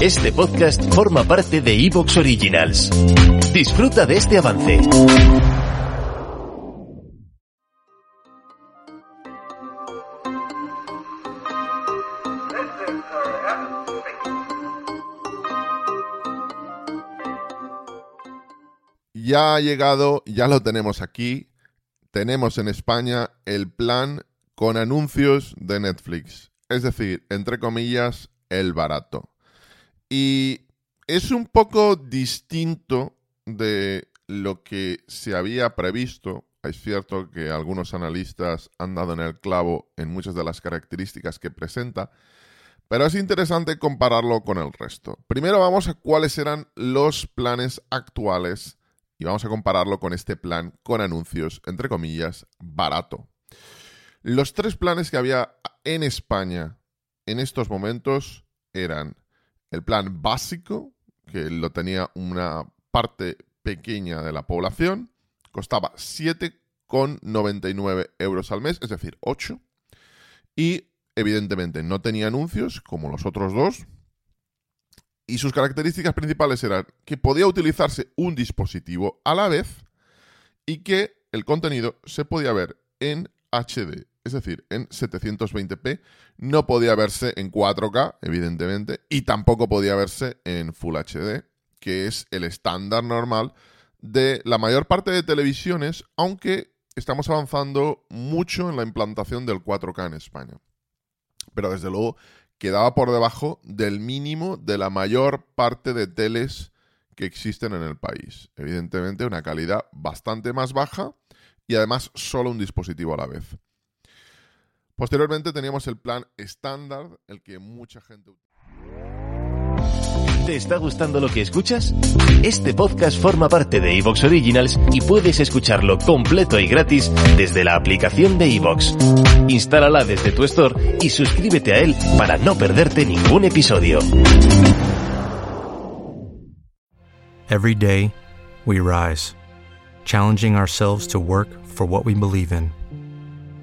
Este podcast forma parte de Evox Originals. Disfruta de este avance. Ya ha llegado, ya lo tenemos aquí. Tenemos en España el plan con anuncios de Netflix es decir, entre comillas, el barato. Y es un poco distinto de lo que se había previsto. Es cierto que algunos analistas han dado en el clavo en muchas de las características que presenta, pero es interesante compararlo con el resto. Primero vamos a cuáles eran los planes actuales y vamos a compararlo con este plan con anuncios, entre comillas, barato. Los tres planes que había en España en estos momentos eran el plan básico, que lo tenía una parte pequeña de la población, costaba 7,99 euros al mes, es decir, 8. Y evidentemente no tenía anuncios como los otros dos. Y sus características principales eran que podía utilizarse un dispositivo a la vez y que el contenido se podía ver en HD es decir, en 720p. No podía verse en 4K, evidentemente, y tampoco podía verse en Full HD, que es el estándar normal de la mayor parte de televisiones, aunque estamos avanzando mucho en la implantación del 4K en España. Pero desde luego quedaba por debajo del mínimo de la mayor parte de teles que existen en el país. Evidentemente una calidad bastante más baja y además solo un dispositivo a la vez. Posteriormente teníamos el plan estándar, el que mucha gente... ¿Te está gustando lo que escuchas? Este podcast forma parte de Evox Originals y puedes escucharlo completo y gratis desde la aplicación de Evox. Instálala desde tu store y suscríbete a él para no perderte ningún episodio. Every day, we rise, challenging ourselves to work for what we believe in.